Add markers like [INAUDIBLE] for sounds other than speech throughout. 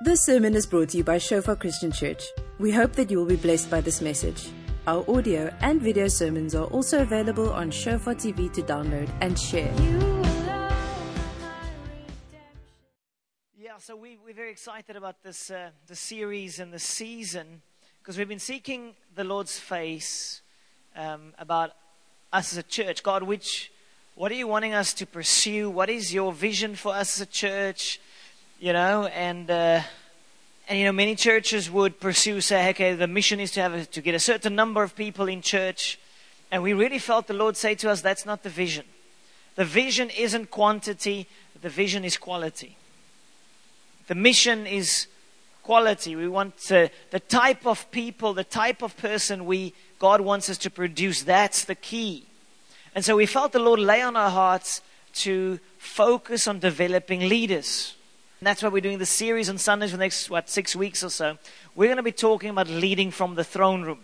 This sermon is brought to you by Shofar Christian Church. We hope that you will be blessed by this message. Our audio and video sermons are also available on Shofar TV to download and share. Yeah, so we, we're very excited about this uh, the series and the season because we've been seeking the Lord's face um, about us as a church. God, which what are you wanting us to pursue? What is your vision for us as a church? You know, and uh, and you know, many churches would pursue say, okay, the mission is to have a, to get a certain number of people in church, and we really felt the Lord say to us, that's not the vision. The vision isn't quantity. The vision is quality. The mission is quality. We want the type of people, the type of person we God wants us to produce. That's the key. And so we felt the Lord lay on our hearts to focus on developing leaders. And that's why we're doing the series on Sundays for the next, what, six weeks or so. We're going to be talking about leading from the throne room.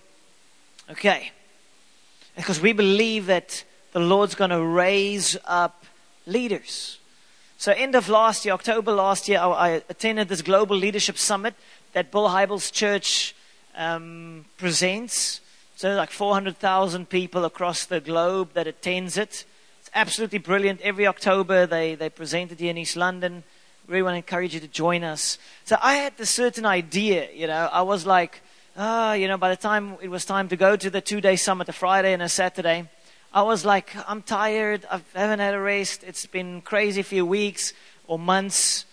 Okay. Because we believe that the Lord's going to raise up leaders. So, end of last year, October last year, I attended this global leadership summit that Bill Hybels' church um, presents. So, like 400,000 people across the globe that attends it. It's absolutely brilliant. Every October, they, they present it here in East London. Really want to encourage you to join us. So, I had this certain idea, you know, I was like, ah, you know, by the time it was time to go to the two day summit, a Friday and a Saturday, I was like, I'm tired. I haven't had a rest. It's been crazy few weeks or months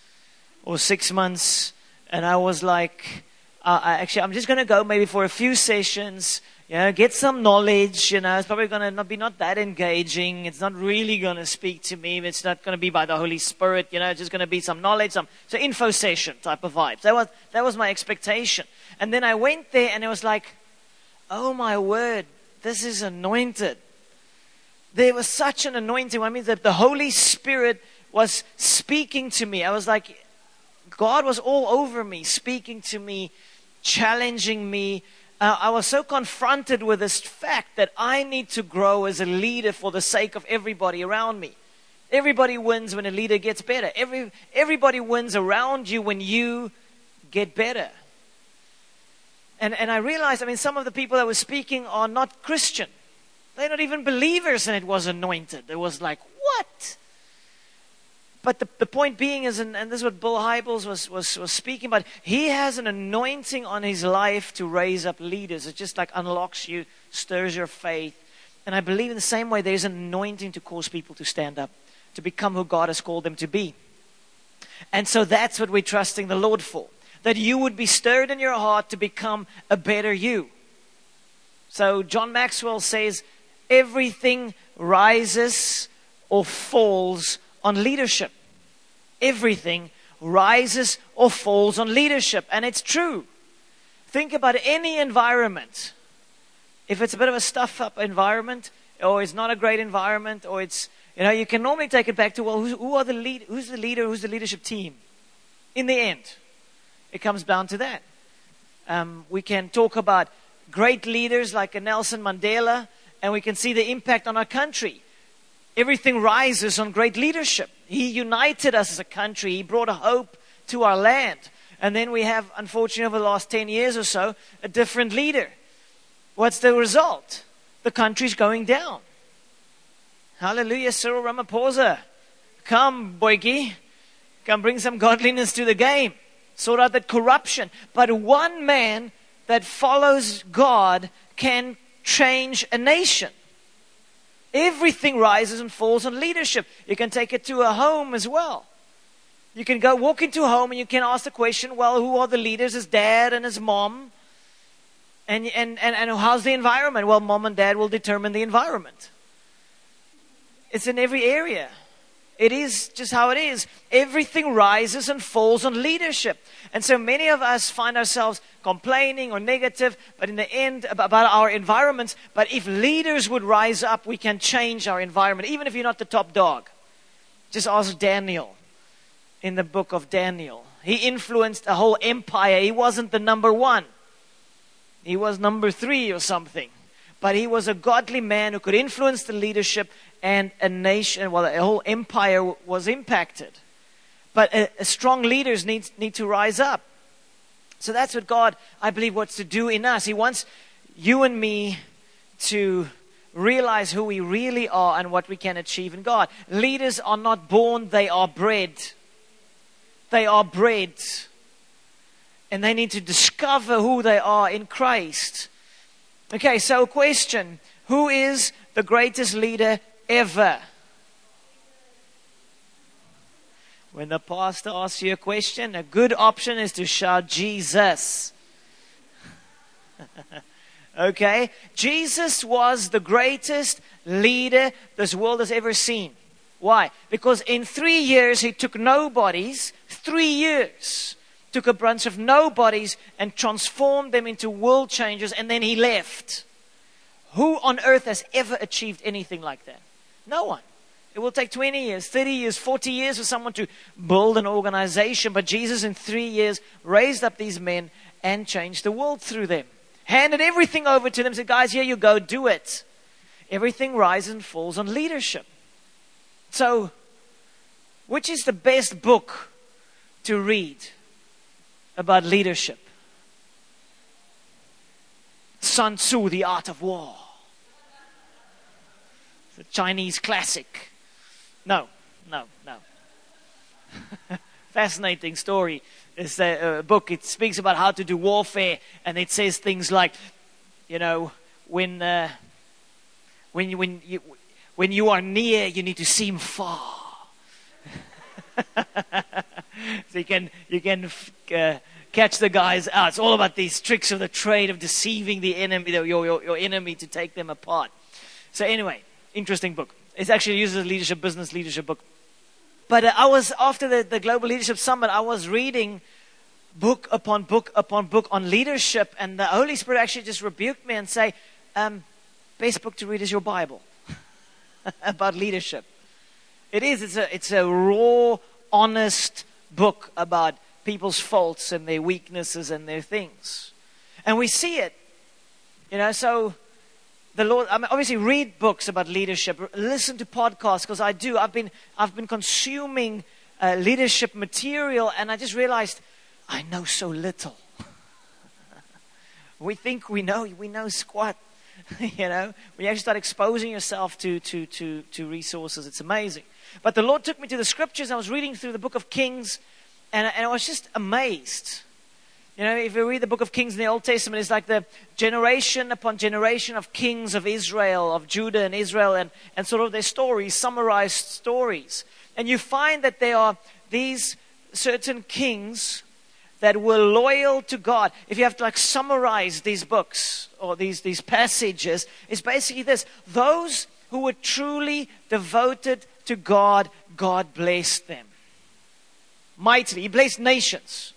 or six months. And I was like, uh, I actually, I'm just going to go maybe for a few sessions, you know, get some knowledge. You know, it's probably going to not be not that engaging. It's not really going to speak to me. It's not going to be by the Holy Spirit. You know, it's just going to be some knowledge, some so info session type of vibes. That was that was my expectation. And then I went there, and it was like, oh my word, this is anointed there was such an anointing. I mean, that the Holy Spirit was speaking to me. I was like, God was all over me, speaking to me, challenging me. Uh, I was so confronted with this fact that I need to grow as a leader for the sake of everybody around me. Everybody wins when a leader gets better. Every, everybody wins around you when you get better. And, and I realized, I mean, some of the people that were speaking are not Christian. They're not even believers, and it was anointed. It was like, what? But the, the point being is, and, and this is what Bill Hybels was, was, was speaking about, he has an anointing on his life to raise up leaders. It just like unlocks you, stirs your faith. And I believe in the same way, there's an anointing to cause people to stand up, to become who God has called them to be. And so that's what we're trusting the Lord for. That you would be stirred in your heart to become a better you. So John Maxwell says, everything rises or falls on leadership. Everything rises or falls on leadership. And it's true. Think about any environment. If it's a bit of a stuff up environment, or it's not a great environment, or it's, you know, you can normally take it back to, well, who are the lead, who's the leader, who's the leadership team? In the end, it comes down to that. Um, we can talk about great leaders like Nelson Mandela, and we can see the impact on our country. Everything rises on great leadership. He united us as a country, He brought a hope to our land. And then we have, unfortunately, over the last 10 years or so, a different leader. What's the result? The country's going down. Hallelujah, Cyril Ramaphosa. Come, Boyki. Come bring some godliness to the game. Sort out that corruption. But one man that follows God can change a nation. Everything rises and falls on leadership. You can take it to a home as well. You can go walk into a home and you can ask the question, well, who are the leaders? His dad and his mom. And, and, and, and how's the environment? Well, mom and dad will determine the environment. It's in every area. It is just how it is. Everything rises and falls on leadership. And so many of us find ourselves complaining or negative, but in the end, about our environments. But if leaders would rise up, we can change our environment, even if you're not the top dog. Just ask Daniel in the book of Daniel. He influenced a whole empire. He wasn't the number one, he was number three or something. But he was a godly man who could influence the leadership and a nation, well, a whole empire was impacted. but uh, uh, strong leaders need, need to rise up. So that's what God, I believe, wants to do in us. He wants you and me to realize who we really are and what we can achieve in God. Leaders are not born, they are bred. They are bred. And they need to discover who they are in Christ. Okay, so question Who is the greatest leader ever? When the pastor asks you a question, a good option is to shout Jesus. [LAUGHS] okay? Jesus was the greatest leader this world has ever seen. Why? Because in three years he took nobodies, three years, took a bunch of nobodies and transformed them into world changers, and then he left. Who on earth has ever achieved anything like that? No one. It will take 20 years, 30 years, 40 years for someone to build an organization. But Jesus, in three years, raised up these men and changed the world through them. Handed everything over to them, said, Guys, here you go, do it. Everything rises and falls on leadership. So, which is the best book to read about leadership? Sun Tzu, The Art of War. The Chinese classic. No, no, no. [LAUGHS] Fascinating story. It's a, a book. It speaks about how to do warfare, and it says things like, you know, when uh, when you, when you when you are near, you need to seem far. [LAUGHS] so you can you can uh, catch the guys out. It's all about these tricks of the trade of deceiving the enemy, your, your, your enemy, to take them apart. So anyway, interesting book. It's actually used as a leadership, business leadership book. But uh, I was, after the, the Global Leadership Summit, I was reading book upon book upon book on leadership, and the Holy Spirit actually just rebuked me and say, um, best book to read is your Bible [LAUGHS] about leadership. It is. It's a, it's a raw, honest book about people's faults and their weaknesses and their things. And we see it. You know, so the Lord, I mean, obviously read books about leadership, listen to podcasts because I do. I've been, I've been consuming uh, leadership material and I just realized I know so little. [LAUGHS] we think we know, we know squat. [LAUGHS] you know, when you actually start exposing yourself to, to, to, to resources, it's amazing. But the Lord took me to the scriptures. I was reading through the book of Kings and, and I was just amazed you know, if you read the book of Kings in the Old Testament, it's like the generation upon generation of kings of Israel, of Judah and Israel, and, and sort of their stories, summarized stories. And you find that there are these certain kings that were loyal to God. If you have to like summarize these books or these, these passages, it's basically this. Those who were truly devoted to God, God blessed them. Mightily. He blessed nations.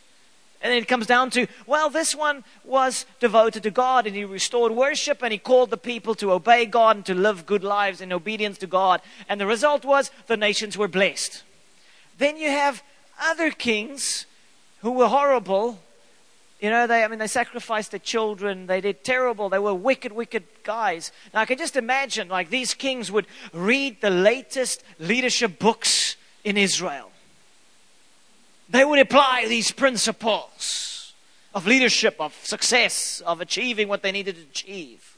And it comes down to, well, this one was devoted to God and he restored worship and he called the people to obey God and to live good lives in obedience to God. And the result was the nations were blessed. Then you have other kings who were horrible. You know, they, I mean, they sacrificed their children. They did terrible. They were wicked, wicked guys. Now, I can just imagine, like, these kings would read the latest leadership books in Israel they would apply these principles of leadership, of success, of achieving what they needed to achieve.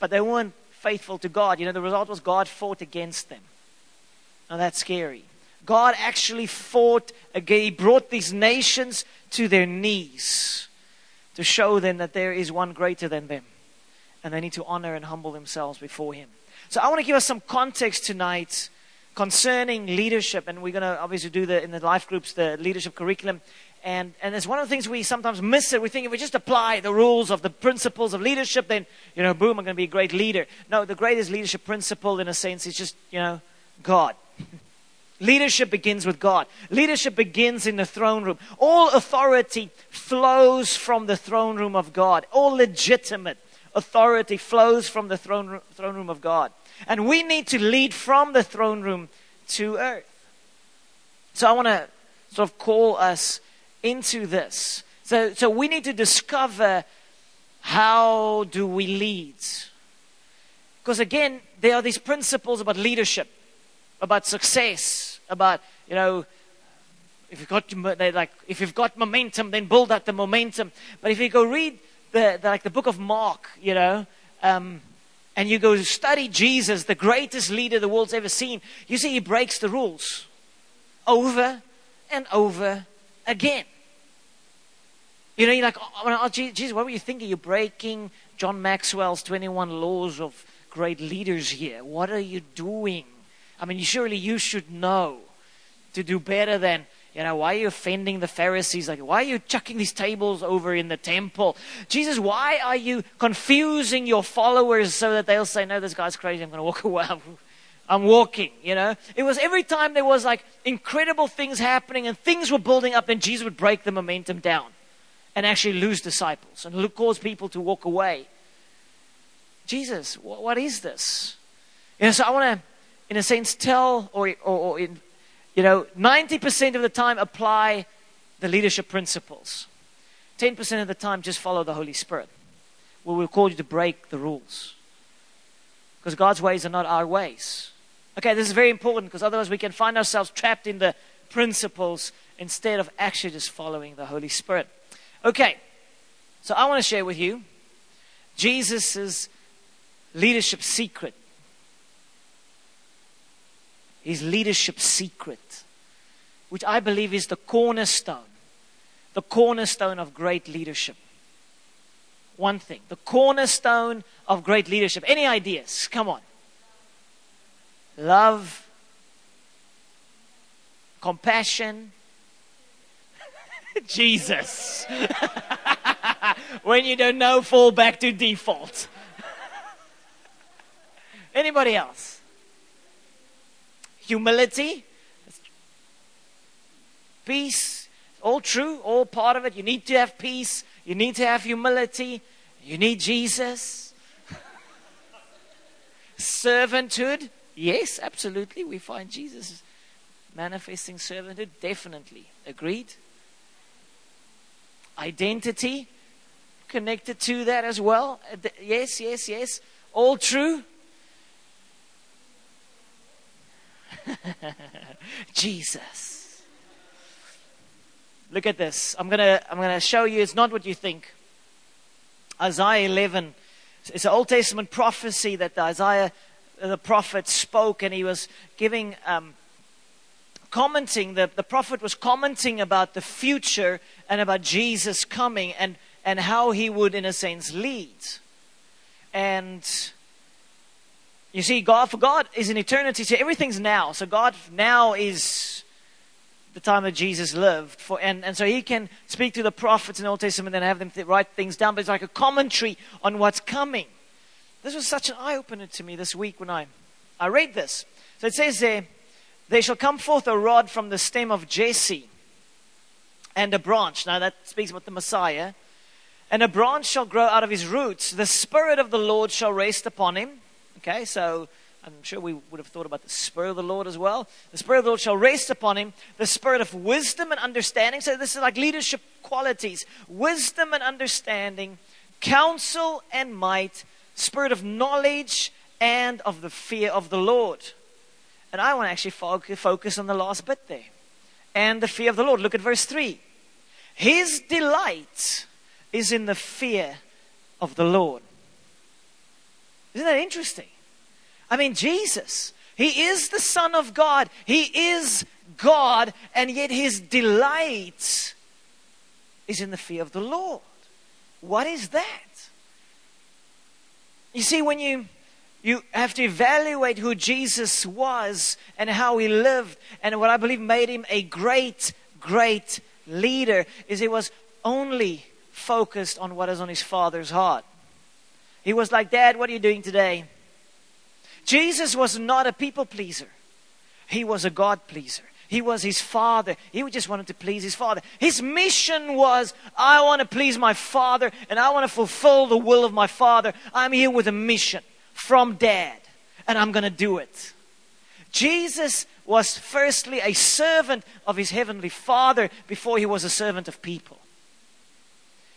But they weren't faithful to God. You know, the result was God fought against them. Now that's scary. God actually fought again. He brought these nations to their knees to show them that there is one greater than them. And they need to honor and humble themselves before Him. So I want to give us some context tonight concerning leadership, and we're going to obviously do the in the life groups the leadership curriculum. And, and it's one of the things we sometimes miss it. We think if we just apply the rules of the principles of leadership, then, you know, boom, I'm going to be a great leader. No, the greatest leadership principle, in a sense, is just, you know, God. [LAUGHS] leadership begins with God. Leadership begins in the throne room. All authority flows from the throne room of God. All legitimate authority flows from the throne, throne room of God. And we need to lead from the throne room to earth. So I want to sort of call us into this. So, so we need to discover how do we lead? Because again, there are these principles about leadership, about success, about, you know, if you've got like if you've got momentum, then build up the momentum. But if you go read the, the like the book of Mark, you know, um, and you go study Jesus, the greatest leader the world's ever seen, you see he breaks the rules over and over again. You know, you're like, oh, oh Jesus, what were you thinking? You're breaking John Maxwell's 21 laws of great leaders here. What are you doing? I mean, surely you should know to do better than you know, why are you offending the Pharisees? Like, why are you chucking these tables over in the temple? Jesus, why are you confusing your followers so that they'll say, no, this guy's crazy, I'm going to walk [LAUGHS] away. I'm walking, you know. It was every time there was like incredible things happening and things were building up, and Jesus would break the momentum down and actually lose disciples and cause people to walk away. Jesus, what is this? You know, so I want to, in a sense, tell or, or, or in, you know, 90% of the time apply the leadership principles. 10% of the time just follow the Holy Spirit. Well, we'll call you to break the rules. Because God's ways are not our ways. Okay, this is very important because otherwise we can find ourselves trapped in the principles instead of actually just following the Holy Spirit. Okay, so I want to share with you Jesus' leadership secret his leadership secret, which I believe is the cornerstone, the cornerstone of great leadership. One thing, the cornerstone of great leadership. Any ideas? Come on. Love, compassion, [LAUGHS] Jesus. [LAUGHS] when you don't know, fall back to default. [LAUGHS] Anybody else? humility, peace, all true, all part of it. You need to have peace, you need to have humility, you need Jesus. Servanthood, yes, absolutely. We find Jesus manifesting servanthood, definitely. Agreed? Identity, connected to that as well. Uh, yes, yes, yes. All true. [LAUGHS] Jesus. Look at this. I'm gonna I'm gonna show you. It's not what you think. Isaiah 11. It's an Old Testament prophecy that Isaiah the prophet spoke, and he was giving um, commenting. The, the prophet was commenting about the future and about Jesus coming and and how he would, in a sense, lead. And you see, God for God is in eternity, so everything's now. So God now is the time that Jesus lived. For, and, and so he can speak to the prophets in the Old Testament and have them th- write things down, but it's like a commentary on what's coming. This was such an eye opener to me this week when I, I read this. So it says there, There shall come forth a rod from the stem of Jesse, and a branch. Now that speaks about the Messiah. And a branch shall grow out of his roots. The Spirit of the Lord shall rest upon him Okay, so I'm sure we would have thought about the Spirit of the Lord as well. The Spirit of the Lord shall rest upon him, the Spirit of wisdom and understanding. So this is like leadership qualities wisdom and understanding, counsel and might, Spirit of knowledge and of the fear of the Lord. And I want to actually focus on the last bit there. And the fear of the Lord. Look at verse 3. His delight is in the fear of the Lord. Isn't that interesting? I mean, Jesus, He is the Son of God. He is God, and yet His delight is in the fear of the Lord. What is that? You see, when you you have to evaluate who Jesus was and how he lived, and what I believe made him a great, great leader is he was only focused on what is on his father's heart. He was like, Dad, what are you doing today? Jesus was not a people pleaser, he was a God pleaser. He was his father. He just wanted to please his father. His mission was, I want to please my father and I want to fulfill the will of my father. I'm here with a mission from dad and I'm going to do it. Jesus was firstly a servant of his heavenly father before he was a servant of people.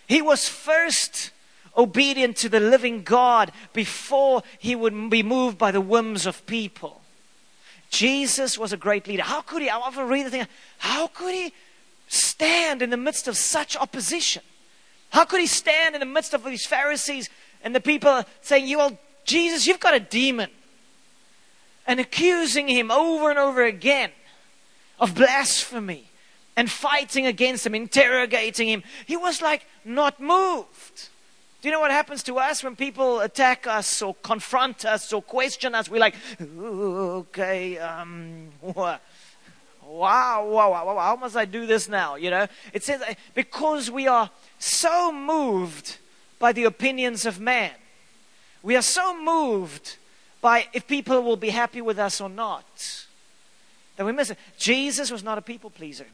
He was first obedient to the living God before he would be moved by the whims of people. Jesus was a great leader. How could he? I often read the thing. How could he stand in the midst of such opposition? How could he stand in the midst of these Pharisees and the people saying, You, well, Jesus, you've got a demon. And accusing him over and over again of blasphemy and fighting against him, interrogating him. He was like not moved. Do you know what happens to us when people attack us or confront us or question us? We're like, okay, um, wow, wow, wow, wow, how must I do this now? You know, it says because we are so moved by the opinions of man, we are so moved by if people will be happy with us or not, that we miss it. Jesus was not a people pleaser.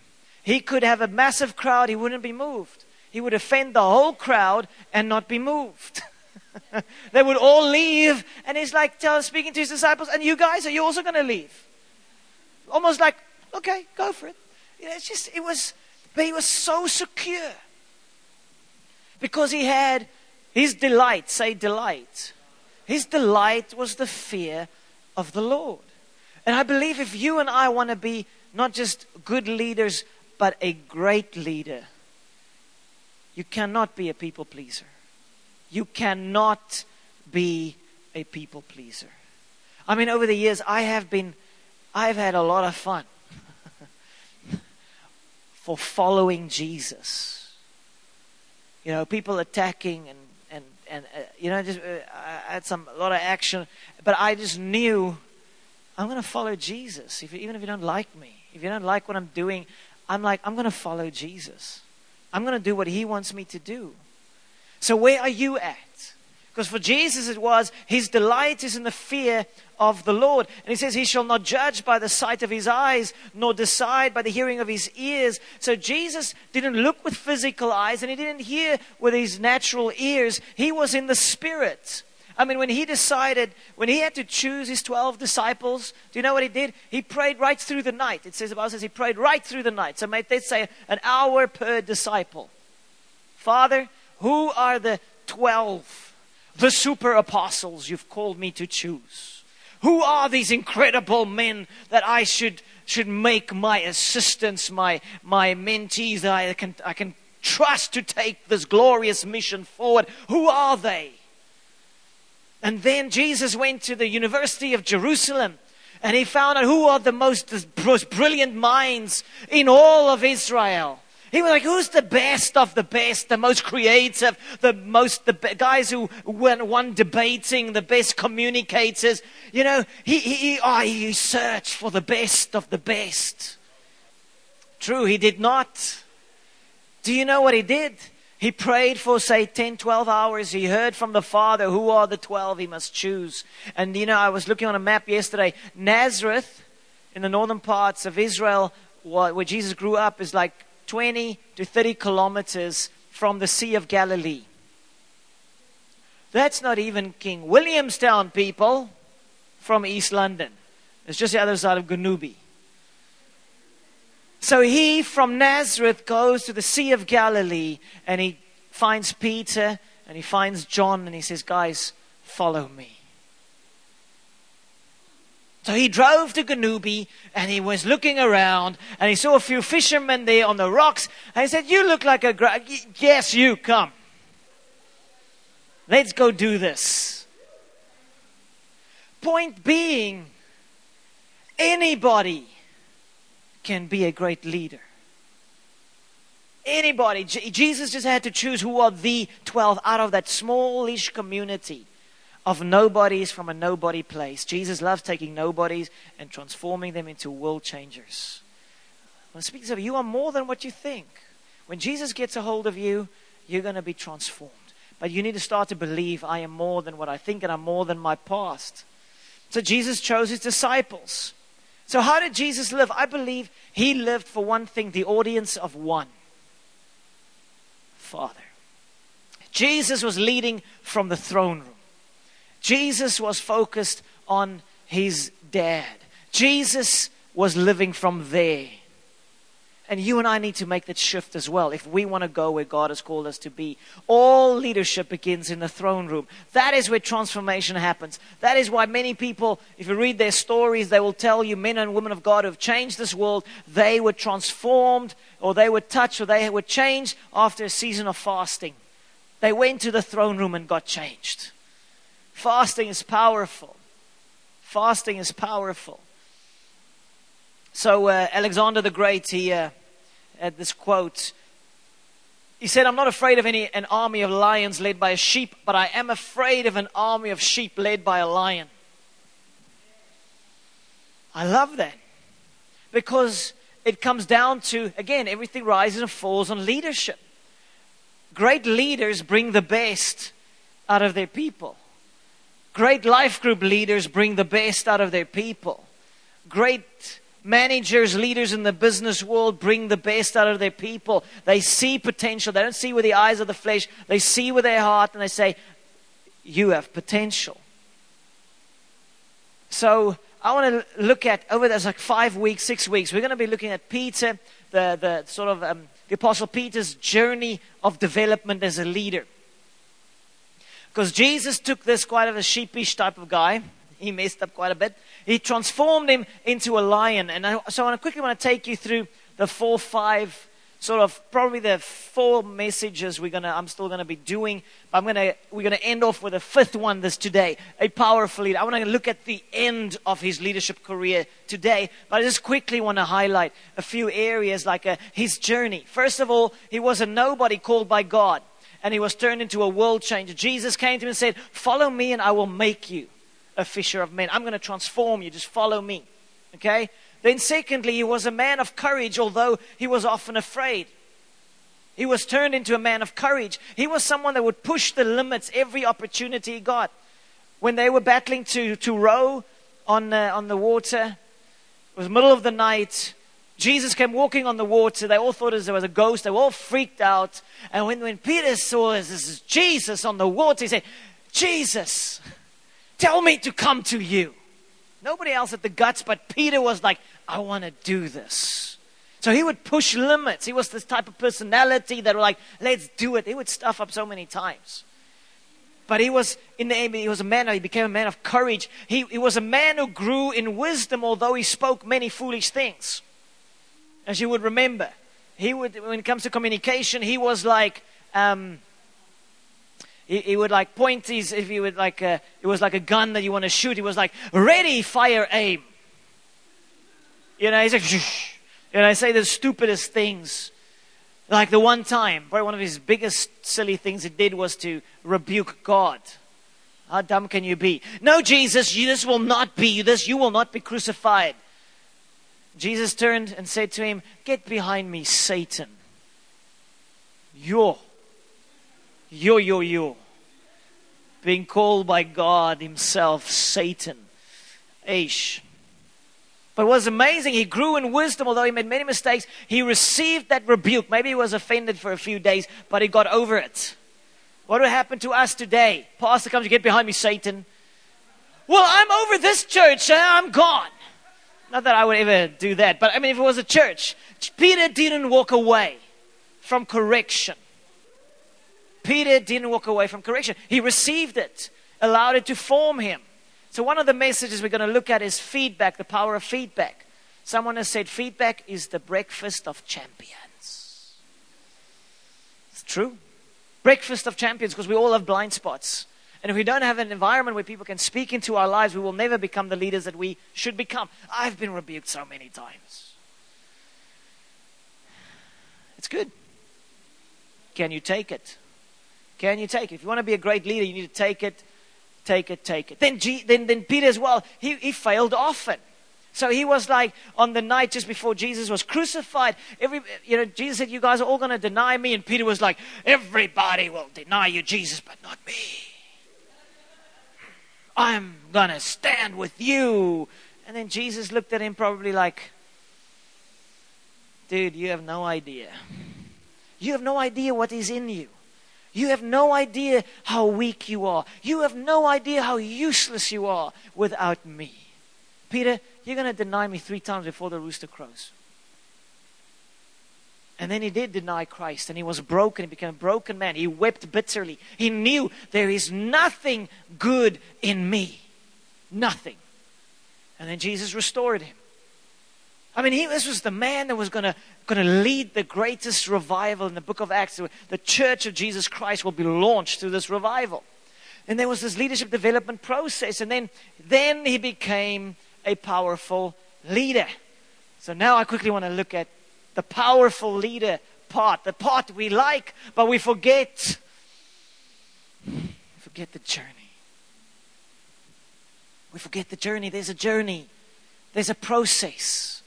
He could have a massive crowd, he wouldn't be moved he would offend the whole crowd and not be moved. [LAUGHS] they would all leave, and he's like tell, speaking to his disciples, and you guys, are you also going to leave? Almost like, okay, go for it. You know, it's just, it was, but he was so secure because he had his delight, say delight. His delight was the fear of the Lord. And I believe if you and I want to be not just good leaders, but a great leader, you cannot be a people pleaser. You cannot be a people pleaser. I mean, over the years, I have been, I've had a lot of fun [LAUGHS] for following Jesus. You know, people attacking and, and, and uh, you know, just, uh, I had some, a lot of action, but I just knew I'm going to follow Jesus. If, even if you don't like me, if you don't like what I'm doing, I'm like, I'm going to follow Jesus. I'm going to do what He wants me to do. So, where are you at? Because for Jesus it was, His delight is in the fear of the Lord. And He says, He shall not judge by the sight of His eyes, nor decide by the hearing of His ears. So, Jesus didn't look with physical eyes and He didn't hear with His natural ears. He was in the Spirit. I mean, when he decided, when he had to choose his 12 disciples, do you know what he did? He prayed right through the night. It says, the Bible says he prayed right through the night. So let's say an hour per disciple. Father, who are the 12, the super apostles you've called me to choose? Who are these incredible men that I should, should make my assistants, my, my mentees that I can, I can trust to take this glorious mission forward? Who are they? And then Jesus went to the University of Jerusalem and he found out who are the most, most brilliant minds in all of Israel. He was like, who's the best of the best, the most creative, the most, the guys who won, won debating, the best communicators. You know, he, he, oh, he searched for the best of the best. True, he did not. Do you know what he did? He prayed for, say, 10, 12 hours. He heard from the Father who are the 12 he must choose. And, you know, I was looking on a map yesterday. Nazareth, in the northern parts of Israel, where Jesus grew up, is like 20 to 30 kilometers from the Sea of Galilee. That's not even King Williamstown people from East London. It's just the other side of Gonubie. So he from Nazareth goes to the Sea of Galilee and he finds Peter and he finds John and he says, Guys, follow me. So he drove to Gonubie and he was looking around and he saw a few fishermen there on the rocks and he said, You look like a. Gra- yes, you come. Let's go do this. Point being, anybody can be a great leader. Anybody, Jesus just had to choose who are the 12 out of that smallish community of nobodies from a nobody place. Jesus loves taking nobodies and transforming them into world changers. When speaks of you are more than what you think. When Jesus gets a hold of you, you're going to be transformed. But you need to start to believe I am more than what I think and I'm more than my past. So Jesus chose his disciples. So, how did Jesus live? I believe he lived for one thing the audience of one Father. Jesus was leading from the throne room. Jesus was focused on his dad. Jesus was living from there. And you and I need to make that shift as well if we want to go where God has called us to be. All leadership begins in the throne room. That is where transformation happens. That is why many people, if you read their stories, they will tell you men and women of God who have changed this world, they were transformed or they were touched or they were changed after a season of fasting. They went to the throne room and got changed. Fasting is powerful. Fasting is powerful. So, uh, Alexander the Great, he uh, had this quote. He said, I'm not afraid of any, an army of lions led by a sheep, but I am afraid of an army of sheep led by a lion. I love that. Because it comes down to, again, everything rises and falls on leadership. Great leaders bring the best out of their people. Great life group leaders bring the best out of their people. Great managers, leaders in the business world bring the best out of their people. They see potential. They don't see with the eyes of the flesh, they see with their heart and they say, You have potential. So I want to look at over there's like five weeks, six weeks. We're going to be looking at Peter, the, the sort of um, the Apostle Peter's journey of development as a leader. Because Jesus took this quite of a sheepish type of guy. He messed up quite a bit. He transformed him into a lion. And I, so I quickly want to take you through the four, five, sort of probably the four messages we're gonna I'm still gonna be doing. but I'm gonna we're gonna end off with a fifth one this today. A powerful leader. I want to look at the end of his leadership career today, but I just quickly want to highlight a few areas like a, uh, his journey. First of all, he was a nobody called by God and he was turned into a world changer. Jesus came to him and said, Follow me, and I will make you a fisher of men. I'm going to transform you. Just follow me. Okay? Then, secondly, he was a man of courage, although he was often afraid. He was turned into a man of courage. He was someone that would push the limits every opportunity he got. When they were battling to, to row on, uh, on the water, it was middle of the night. Jesus came walking on the water. They all thought there was a ghost. They were all freaked out. And when, when Peter saw this, this is Jesus on the water, he said, Jesus, tell me to come to you. Nobody else had the guts, but Peter was like, I want to do this. So he would push limits. He was this type of personality that were like, let's do it. He would stuff up so many times. But he was in the he was a man, he became a man of courage. He, he was a man who grew in wisdom, although he spoke many foolish things as you would remember. He would, when it comes to communication, he was like, um, he, he, would like point his, if he would like, uh, it was like a gun that you want to shoot, he was like, ready, fire, aim. You know, he's like, Shh. and I say the stupidest things. Like the one time, probably one of his biggest silly things he did was to rebuke God. How dumb can you be? No, Jesus, you, this will not be this. You will not be crucified. Jesus turned and said to him, Get behind me, Satan. You're, you're, you're, you're. Being called by God Himself, Satan. Aish. But it was amazing. He grew in wisdom, although he made many mistakes. He received that rebuke. Maybe he was offended for a few days, but he got over it. What would happen to us today? Pastor comes, you get behind me, Satan. Well, I'm over this church. Eh? I'm gone. Not that I would ever do that, but I mean, if it was a church, Peter didn't walk away from correction. Peter didn't walk away from correction. He received it, allowed it to form him. So, one of the messages we're going to look at is feedback, the power of feedback. Someone has said feedback is the breakfast of champions. It's true. Breakfast of champions because we all have blind spots. And if we don't have an environment where people can speak into our lives, we will never become the leaders that we should become. I've been rebuked so many times. It's good. Can you take it? Can you take it? If you want to be a great leader, you need to take it, take it, take it. Then, G, then, then Peter as well, he, he failed often. So he was like on the night just before Jesus was crucified. Every, you know, Jesus said, "You guys are all going to deny me," and Peter was like, "Everybody will deny you, Jesus, but not me." I'm going to stand with you. And then Jesus looked at him probably like, dude, you have no idea. You have no idea what is in you. You have no idea how weak you are. You have no idea how useless you are without me. Peter, you're going to deny me three times before the rooster crows. And then he did deny Christ and he was broken. He became a broken man. He wept bitterly. He knew there is nothing good in me. Nothing. And then Jesus restored him. I mean, he, this was the man that was going to lead the greatest revival in the book of Acts. The church of Jesus Christ will be launched through this revival. And there was this leadership development process. And then, then he became a powerful leader. So now I quickly want to look at the powerful leader part, the part we like, but we forget. Forget the journey. We forget the journey. There's a journey, there's a process.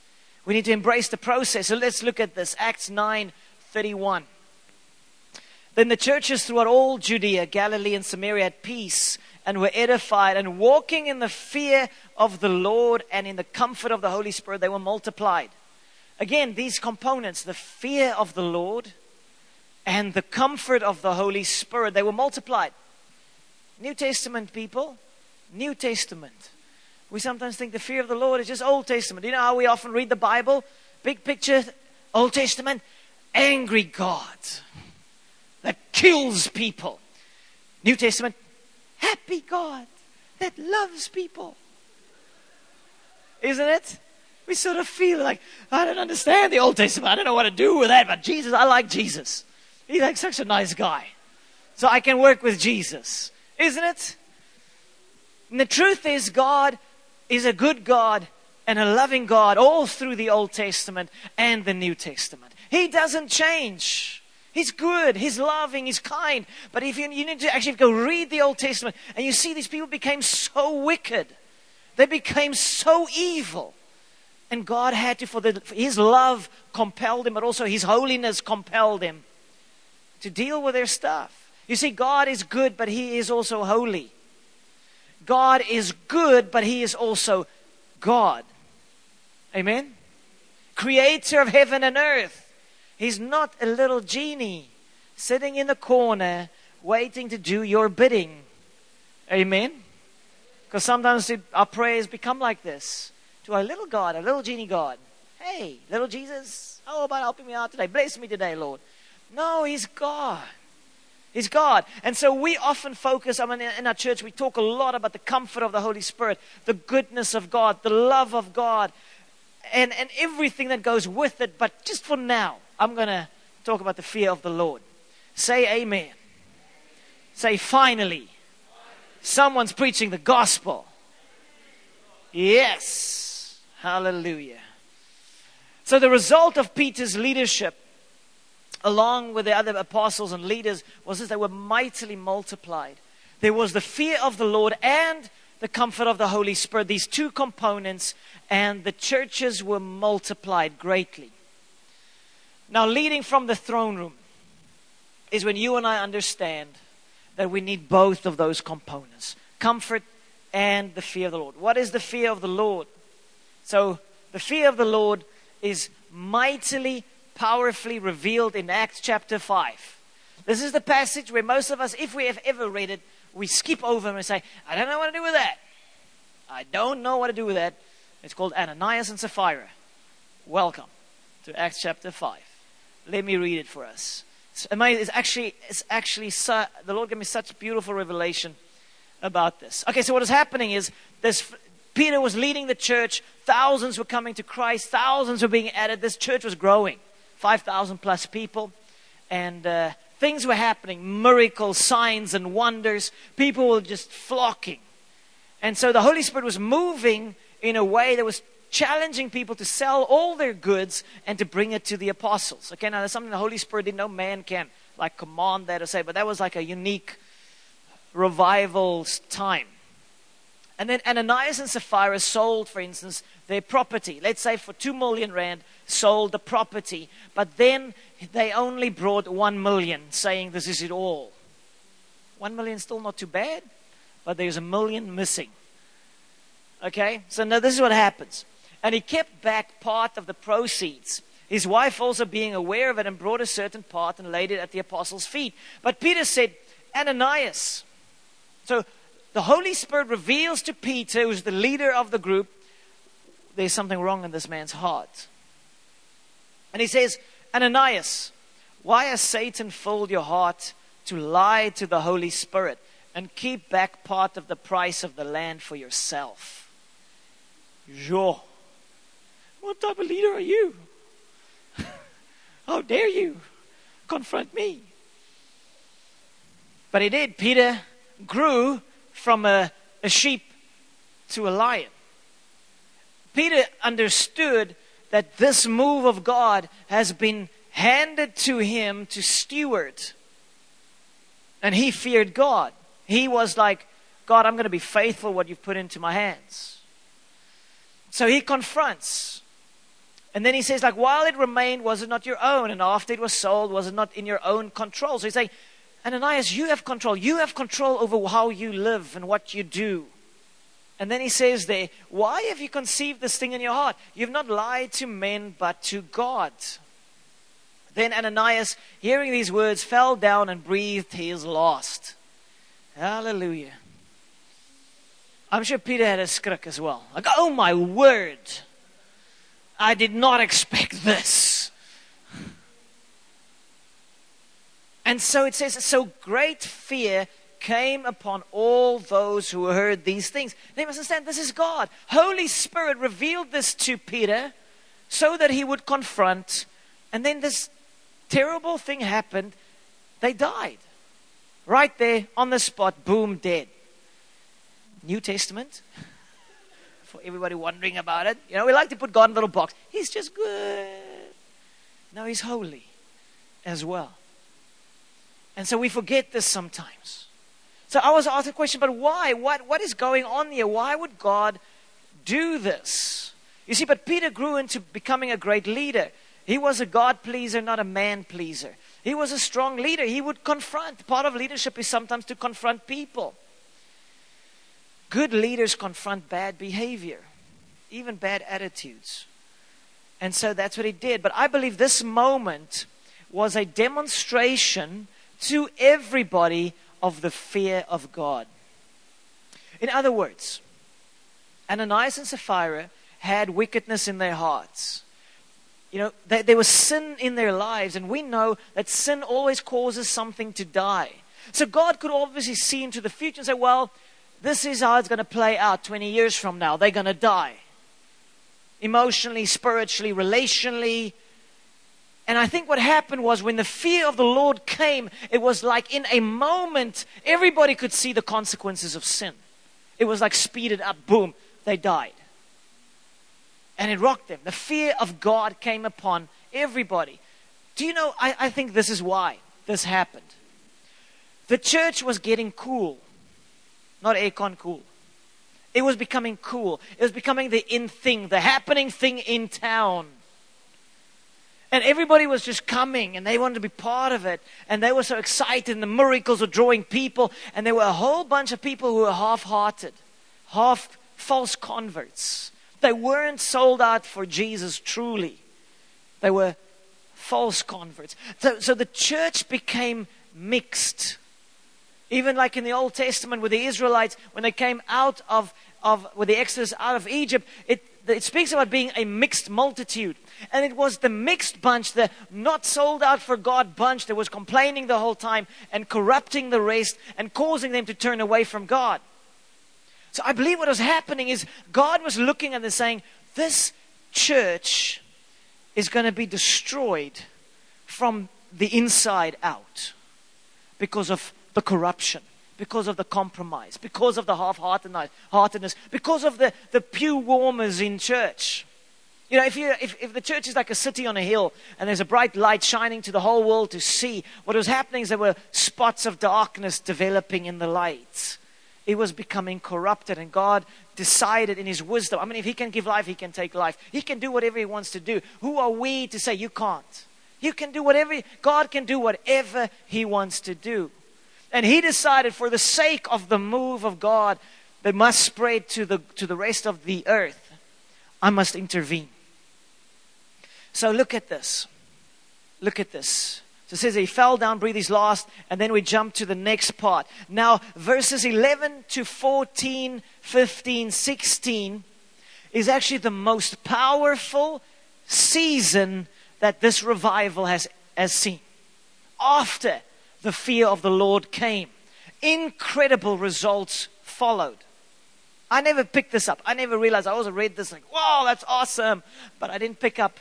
We need to embrace the process. So let's look at this Acts 9 31. Then the churches throughout all Judea, Galilee, and Samaria had peace and were edified, and walking in the fear of the Lord and in the comfort of the Holy Spirit, they were multiplied. Again, these components, the fear of the Lord and the comfort of the Holy Spirit, they were multiplied. New Testament people, New Testament. We sometimes think the fear of the Lord is just Old Testament. You know how we often read the Bible? Big picture, Old Testament, angry God that kills people. New Testament, happy God that loves people. Isn't it? We sort of feel like, I don't understand the Old Testament. I don't know what to do with that, but Jesus, I like Jesus. He's like such a nice guy. So I can work with Jesus. Isn't it? And the truth is, God is a good God and a loving God all through the Old Testament and the New Testament. He doesn't change. He's good, He's loving, He's kind. But if you, you need to actually go read the Old Testament and you see these people became so wicked, they became so evil and God had to, for, the, for His love compelled Him, but also His holiness compelled Him to deal with their stuff. You see, God is good, but He is also holy. God is good, but He is also God. Amen? Creator of heaven and earth. He's not a little genie sitting in the corner waiting to do your bidding. Amen? Because sometimes our prayers become like this to our little God, a little genie God. Hey, little Jesus, how about helping me out today? Bless me today, Lord. No, He's God. He's God. And so we often focus, I mean, in our church, we talk a lot about the comfort of the Holy Spirit, the goodness of God, the love of God, and, and everything that goes with it. But just for now, I'm going to talk about the fear of the Lord. Say amen. Say finally. Someone's preaching the gospel. Yes. Hallelujah. So, the result of Peter's leadership, along with the other apostles and leaders, was that they were mightily multiplied. There was the fear of the Lord and the comfort of the Holy Spirit, these two components, and the churches were multiplied greatly. Now, leading from the throne room is when you and I understand that we need both of those components comfort and the fear of the Lord. What is the fear of the Lord? So the fear of the Lord is mightily, powerfully revealed in Acts chapter 5. This is the passage where most of us, if we have ever read it, we skip over and say, I don't know what to do with that. I don't know what to do with that. It's called Ananias and Sapphira. Welcome to Acts chapter 5. Let me read it for us. It's amazing. It's actually, it's actually, the Lord gave me such beautiful revelation about this. Okay, so what is happening is this Peter was leading the church. Thousands were coming to Christ. Thousands were being added. This church was growing. 5,000 plus people. And uh, things were happening miracles, signs, and wonders. People were just flocking. And so the Holy Spirit was moving in a way that was challenging people to sell all their goods and to bring it to the apostles. Okay, now there's something the Holy Spirit didn't know man can like command that or say, but that was like a unique revival time. And then Ananias and Sapphira sold, for instance, their property. Let's say for two million rand, sold the property. But then they only brought one million, saying this is it all. One million still not too bad, but there's a million missing. Okay? So now this is what happens. And he kept back part of the proceeds. His wife also being aware of it and brought a certain part and laid it at the apostles' feet. But Peter said, Ananias. So the Holy Spirit reveals to Peter, who's the leader of the group, there's something wrong in this man's heart. And he says, Ananias, why has Satan filled your heart to lie to the Holy Spirit and keep back part of the price of the land for yourself? Jo. What type of leader are you? [LAUGHS] How dare you confront me? But he did. Peter grew from a, a sheep to a lion. Peter understood that this move of God has been handed to him to steward. And he feared God. He was like, God, I'm going to be faithful what you've put into my hands. So he confronts. And then he says, like, while it remained, was it not your own? And after it was sold, was it not in your own control? So he's saying, Ananias, you have control. You have control over how you live and what you do. And then he says there, Why have you conceived this thing in your heart? You've not lied to men, but to God. Then Ananias, hearing these words, fell down and breathed his last. Hallelujah. I'm sure Peter had a skrik as well. Like, oh my word. I did not expect this. And so it says, so great fear came upon all those who heard these things. They must understand this is God. Holy Spirit revealed this to Peter so that he would confront. And then this terrible thing happened. They died. Right there on the spot, boom, dead. New Testament. [LAUGHS] For everybody wondering about it. You know, we like to put God in a little box. He's just good. No, He's holy as well. And so we forget this sometimes. So I was asked a question, but why? What, what is going on here? Why would God do this? You see, but Peter grew into becoming a great leader. He was a God pleaser, not a man pleaser. He was a strong leader. He would confront. Part of leadership is sometimes to confront people. Good leaders confront bad behavior, even bad attitudes. And so that's what he did. But I believe this moment was a demonstration to everybody of the fear of God. In other words, Ananias and Sapphira had wickedness in their hearts. You know, there was sin in their lives, and we know that sin always causes something to die. So God could obviously see into the future and say, well, this is how it's going to play out 20 years from now. They're going to die. Emotionally, spiritually, relationally, and I think what happened was when the fear of the Lord came, it was like in a moment, everybody could see the consequences of sin. It was like speeded up, boom, they died. And it rocked them. The fear of God came upon everybody. Do you know, I, I think this is why this happened. The church was getting cool, not aircon cool. It was becoming cool. It was becoming the in thing, the happening thing in town. And everybody was just coming and they wanted to be part of it. And they were so excited. And the miracles were drawing people. And there were a whole bunch of people who were half hearted, half false converts. They weren't sold out for Jesus truly, they were false converts. So, so the church became mixed. Even like in the Old Testament with the Israelites, when they came out of, of with the Exodus out of Egypt, it, it speaks about being a mixed multitude. And it was the mixed bunch, the not sold out for God bunch that was complaining the whole time and corrupting the rest and causing them to turn away from God. So I believe what was happening is God was looking at this saying, This church is going to be destroyed from the inside out because of the corruption because of the compromise, because of the half heartedness, because of the, the pew warmers in church. You know, if, you, if, if the church is like a city on a hill and there's a bright light shining to the whole world to see, what was happening is there were spots of darkness developing in the light. It was becoming corrupted, and God decided in His wisdom. I mean, if He can give life, He can take life. He can do whatever He wants to do. Who are we to say you can't? You can do whatever, God can do whatever He wants to do. And he decided, for the sake of the move of God that must spread to the, to the rest of the earth, I must intervene. So look at this. Look at this. So it says he fell down, breathed his last, and then we jump to the next part. Now, verses 11 to 14, 15, 16 is actually the most powerful season that this revival has, has seen. After the fear of the Lord came, incredible results followed. I never picked this up. I never realized. I always read this like, wow, that's awesome. But I didn't pick up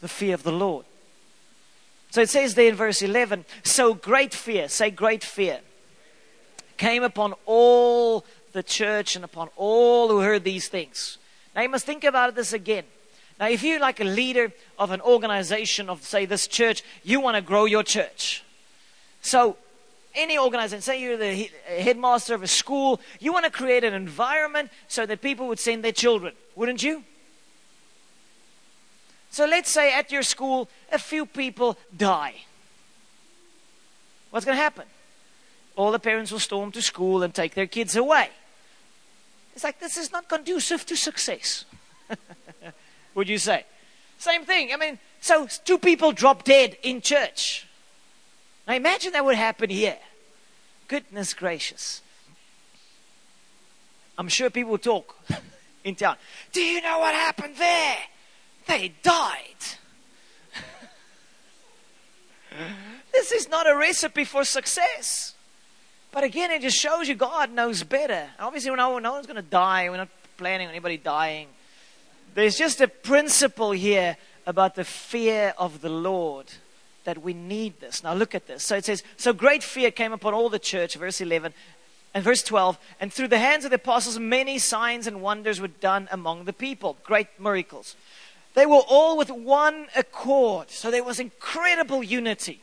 the fear of the Lord. So it says there in verse 11, so great fear, say great fear, came upon all the church and upon all who heard these things. Now you must think about this again. Now, if you're like a leader of an organization of, say, this church, you want to grow your church. So, any organization, say you're the headmaster of a school, you want to create an environment so that people would send their children, wouldn't you? So let's say at your school, a few people die. What's going to happen? All the parents will storm to school and take their kids away. It's like this is not conducive to success. [LAUGHS] Would you say? Same thing. I mean, so two people drop dead in church. Now imagine that would happen here. Goodness gracious. I'm sure people talk [LAUGHS] in town. Do you know what happened there? They died. [LAUGHS] this is not a recipe for success. But again, it just shows you God knows better. Obviously, no, no one's going to die. We're not planning on anybody dying. There's just a principle here about the fear of the Lord that we need this. Now, look at this. So it says, So great fear came upon all the church, verse 11. And verse 12, and through the hands of the apostles, many signs and wonders were done among the people. Great miracles. They were all with one accord. So there was incredible unity.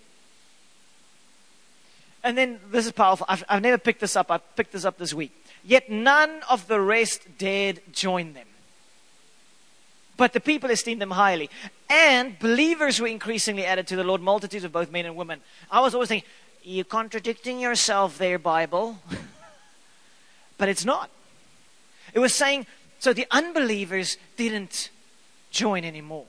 And then this is powerful. I've, I've never picked this up. I picked this up this week. Yet none of the rest dared join them. But the people esteemed them highly. And believers were increasingly added to the Lord, multitudes of both men and women. I was always thinking, you're contradicting yourself there, Bible. [LAUGHS] but it's not. It was saying, so the unbelievers didn't join anymore.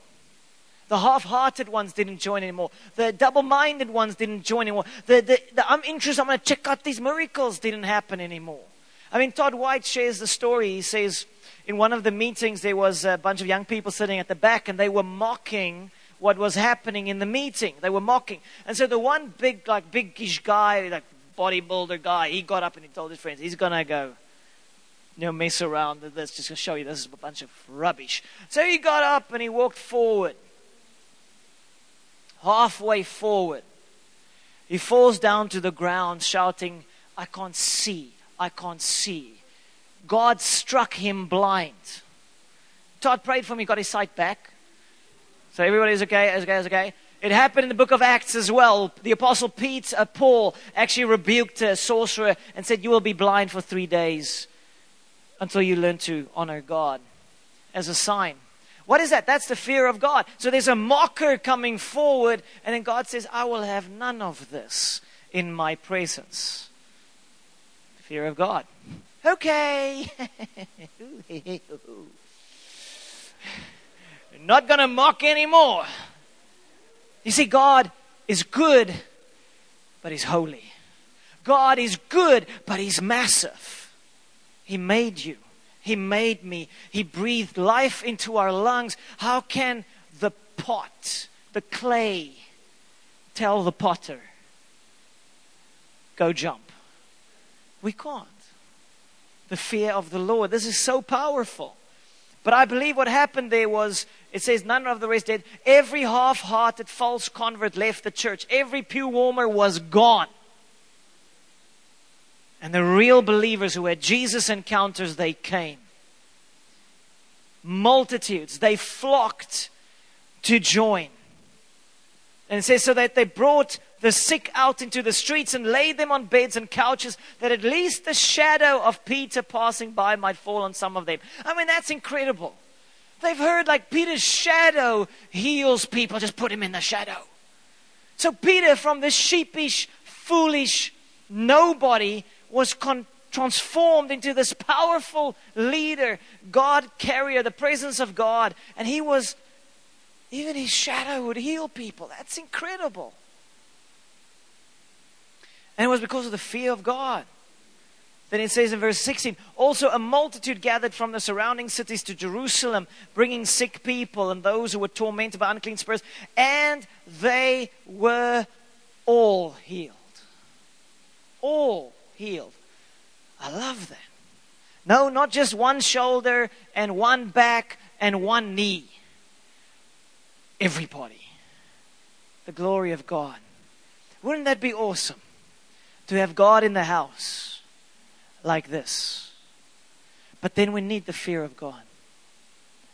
The half hearted ones didn't join anymore. The double minded ones didn't join anymore. The, the, the I'm interested, I'm going to check out these miracles didn't happen anymore. I mean, Todd White shares the story. He says in one of the meetings, there was a bunch of young people sitting at the back and they were mocking what was happening in the meeting. They were mocking. And so the one big, like, biggish guy, like, bodybuilder guy, he got up and he told his friends, he's going to go you know, mess around. Let's just to show you this is a bunch of rubbish. So he got up and he walked forward. Halfway forward, he falls down to the ground shouting, I can't see, I can't see. God struck him blind. Todd prayed for me, got his sight back. So everybody's okay, is okay, is okay. It happened in the book of Acts as well. The apostle Pete, uh, Paul actually rebuked a sorcerer and said, You will be blind for three days until you learn to honor God as a sign. What is that? That's the fear of God. So there's a mocker coming forward, and then God says, I will have none of this in my presence. Fear of God. Okay. [LAUGHS] Not going to mock anymore. You see, God is good, but He's holy. God is good, but He's massive. He made you. He made me. He breathed life into our lungs. How can the pot, the clay, tell the potter, go jump? We can't. The fear of the Lord. This is so powerful. But I believe what happened there was it says, none of the rest did. Every half hearted false convert left the church, every pew warmer was gone. And the real believers who had Jesus encounters, they came. Multitudes, they flocked to join. And it says, so that they brought the sick out into the streets and laid them on beds and couches, that at least the shadow of Peter passing by might fall on some of them. I mean, that's incredible. They've heard like Peter's shadow heals people, just put him in the shadow. So Peter, from this sheepish, foolish nobody, was con- transformed into this powerful leader, God carrier, the presence of God. And he was, even his shadow would heal people. That's incredible. And it was because of the fear of God Then it says in verse 16, also a multitude gathered from the surrounding cities to Jerusalem, bringing sick people and those who were tormented by unclean spirits, and they were all healed. All healed. I love that. No, not just one shoulder and one back and one knee. Everybody. The glory of God. Wouldn't that be awesome to have God in the house like this? But then we need the fear of God.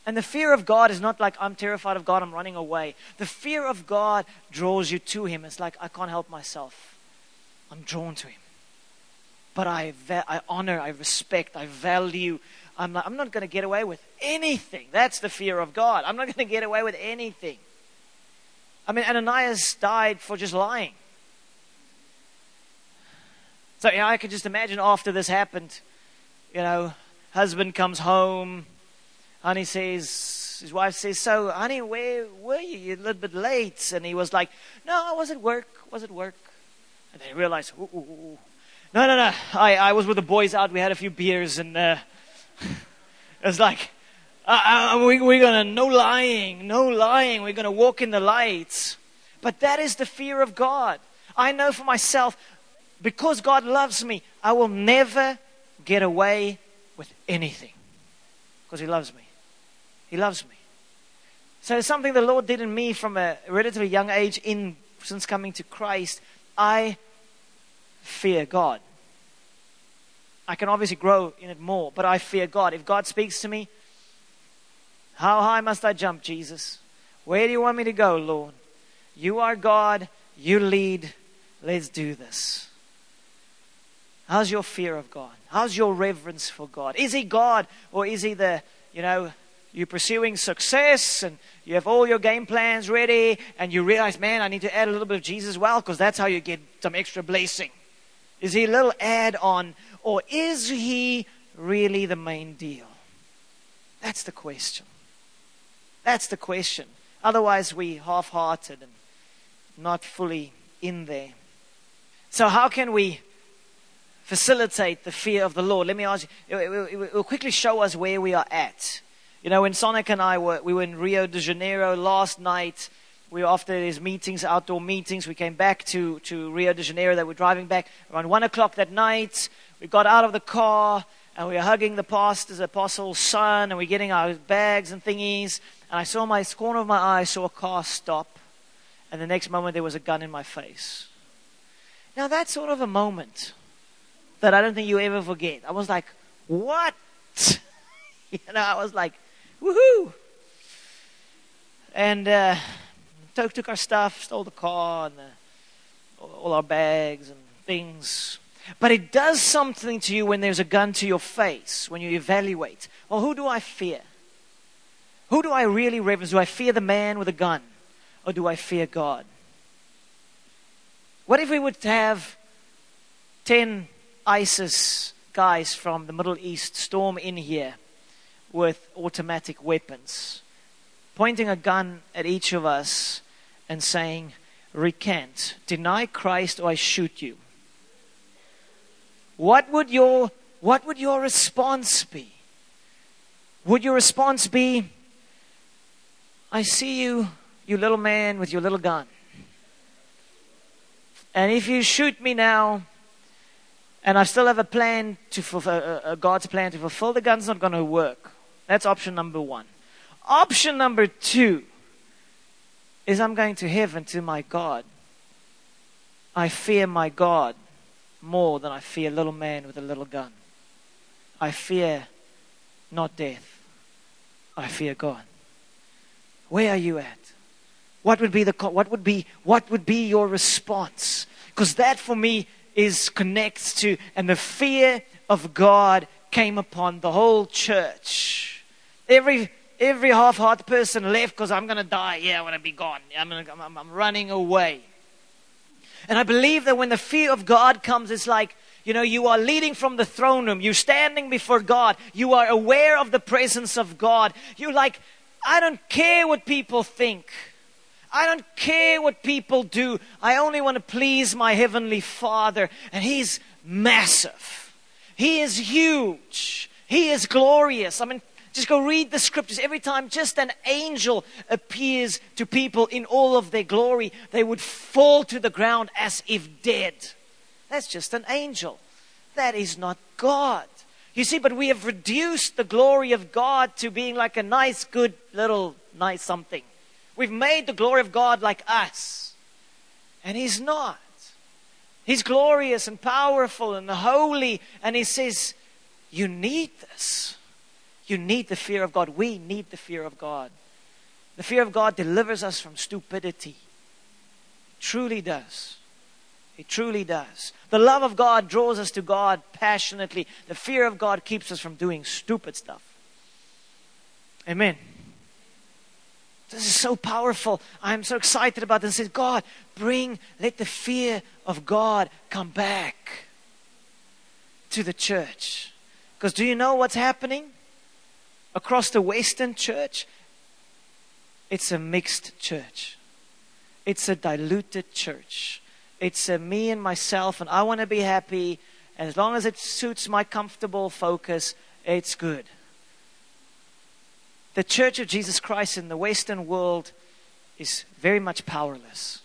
And the fear of God is not like I'm terrified of God, I'm running away. The fear of God draws you to Him. It's like I can't help myself. I'm drawn to Him. But I, I honor, I respect, I value. I'm not, I'm not going to get away with anything. That's the fear of God. I'm not going to get away with anything. I mean, Ananias died for just lying. So, you know, I could just imagine after this happened, you know, husband comes home, honey says, his wife says, So, honey, where were you? You're a little bit late. And he was like, No, I was at work. Was at work. And they realized, ooh, ooh, ooh. No, no, no. I, I was with the boys out. We had a few beers, and uh, [LAUGHS] it was like, uh, uh, we, we're going to, no lying, no lying. We're going to walk in the light. But that is the fear of God. I know for myself, because God loves me, I will never get away with anything. Because He loves me. He loves me. So it's something the Lord did in me from a relatively young age in since coming to Christ. I fear God. I can obviously grow in it more, but I fear God. If God speaks to me, how high must I jump, Jesus? Where do you want me to go, Lord? You are God. You lead. Let's do this. How's your fear of God? How's your reverence for God? Is He God or is He the, you know, you're pursuing success and you have all your game plans ready and you realize, man, I need to add a little bit of Jesus well because that's how you get some extra blessing. Is he a little add on or is he really the main deal? That's the question. That's the question. Otherwise, we half hearted and not fully in there. So, how can we facilitate the fear of the Lord? Let me ask you, it will quickly show us where we are at. You know, when Sonic and I were, we were in Rio de Janeiro last night. We were after these meetings, outdoor meetings. We came back to, to Rio de Janeiro. They were driving back around one o'clock that night. We got out of the car and we were hugging the pastor's apostle's son and we're getting our bags and thingies. And I saw my corner of my eye, saw a car stop. And the next moment there was a gun in my face. Now that's sort of a moment that I don't think you ever forget. I was like, what? [LAUGHS] you know, I was like, woohoo. And uh, took, took our stuff, stole the car and the, all our bags and things. But it does something to you when there's a gun to your face, when you evaluate. Well, who do I fear? Who do I really reverence? Do I fear the man with a gun? Or do I fear God? What if we would have 10 ISIS guys from the Middle East storm in here with automatic weapons, pointing a gun at each of us and saying, Recant, deny Christ, or I shoot you. What would your, what would your response be? Would your response be, I see you, you little man with your little gun. And if you shoot me now, and I still have a plan to fulfill, uh, God's plan to fulfill, the gun's not going to work. That's option number one. Option number two is I'm going to heaven to my God. I fear my God more than I fear little man with a little gun. I fear not death. I fear God. Where are you at? What would be the what would be what would be your response? Because that for me is connects to and the fear of God came upon the whole church Every every half-hearted person left because I'm going to die. Yeah, I want to be gone. I'm, gonna, I'm, I'm running away. And I believe that when the fear of God comes, it's like, you know, you are leading from the throne room. You're standing before God. You are aware of the presence of God. You're like, I don't care what people think. I don't care what people do. I only want to please my heavenly Father. And He's massive. He is huge. He is glorious. I mean, just go read the scriptures. Every time just an angel appears to people in all of their glory, they would fall to the ground as if dead. That's just an angel. That is not God. You see, but we have reduced the glory of God to being like a nice, good little nice something. We've made the glory of God like us. And He's not. He's glorious and powerful and holy. And He says, You need this. You need the fear of God. We need the fear of God. The fear of God delivers us from stupidity. It truly does. It truly does. The love of God draws us to God passionately. The fear of God keeps us from doing stupid stuff. Amen. This is so powerful. I'm so excited about this. Says, God, bring, let the fear of God come back to the church. Because do you know what's happening? Across the Western church, it's a mixed church. It's a diluted church. It's a me and myself, and I want to be happy. And as long as it suits my comfortable focus, it's good. The church of Jesus Christ in the Western world is very much powerless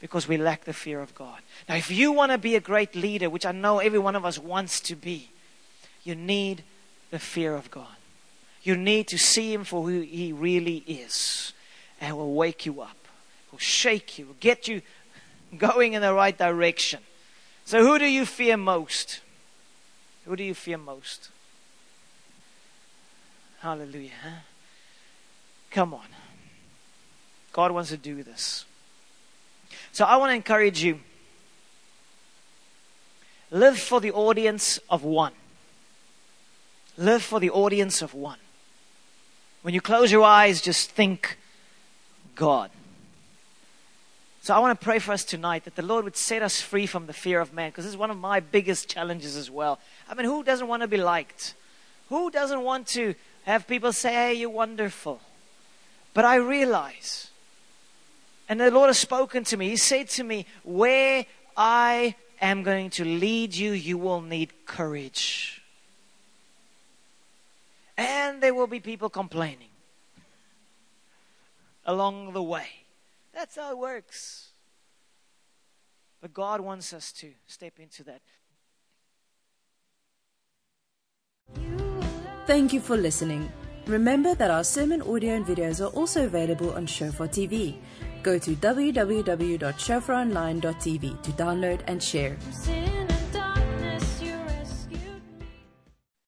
because we lack the fear of God. Now, if you want to be a great leader, which I know every one of us wants to be, you need the fear of God. You need to see him for who he really is. And will wake you up, will shake you, will get you going in the right direction. So, who do you fear most? Who do you fear most? Hallelujah. Huh? Come on. God wants to do this. So, I want to encourage you live for the audience of one. Live for the audience of one. When you close your eyes, just think God. So I want to pray for us tonight that the Lord would set us free from the fear of man, because this is one of my biggest challenges as well. I mean, who doesn't want to be liked? Who doesn't want to have people say, hey, you're wonderful? But I realize, and the Lord has spoken to me, He said to me, where I am going to lead you, you will need courage. And there will be people complaining along the way. That's how it works. But God wants us to step into that. Thank you for listening. Remember that our sermon audio and videos are also available on Shofar TV. Go to www.shofaronline.tv to download and share.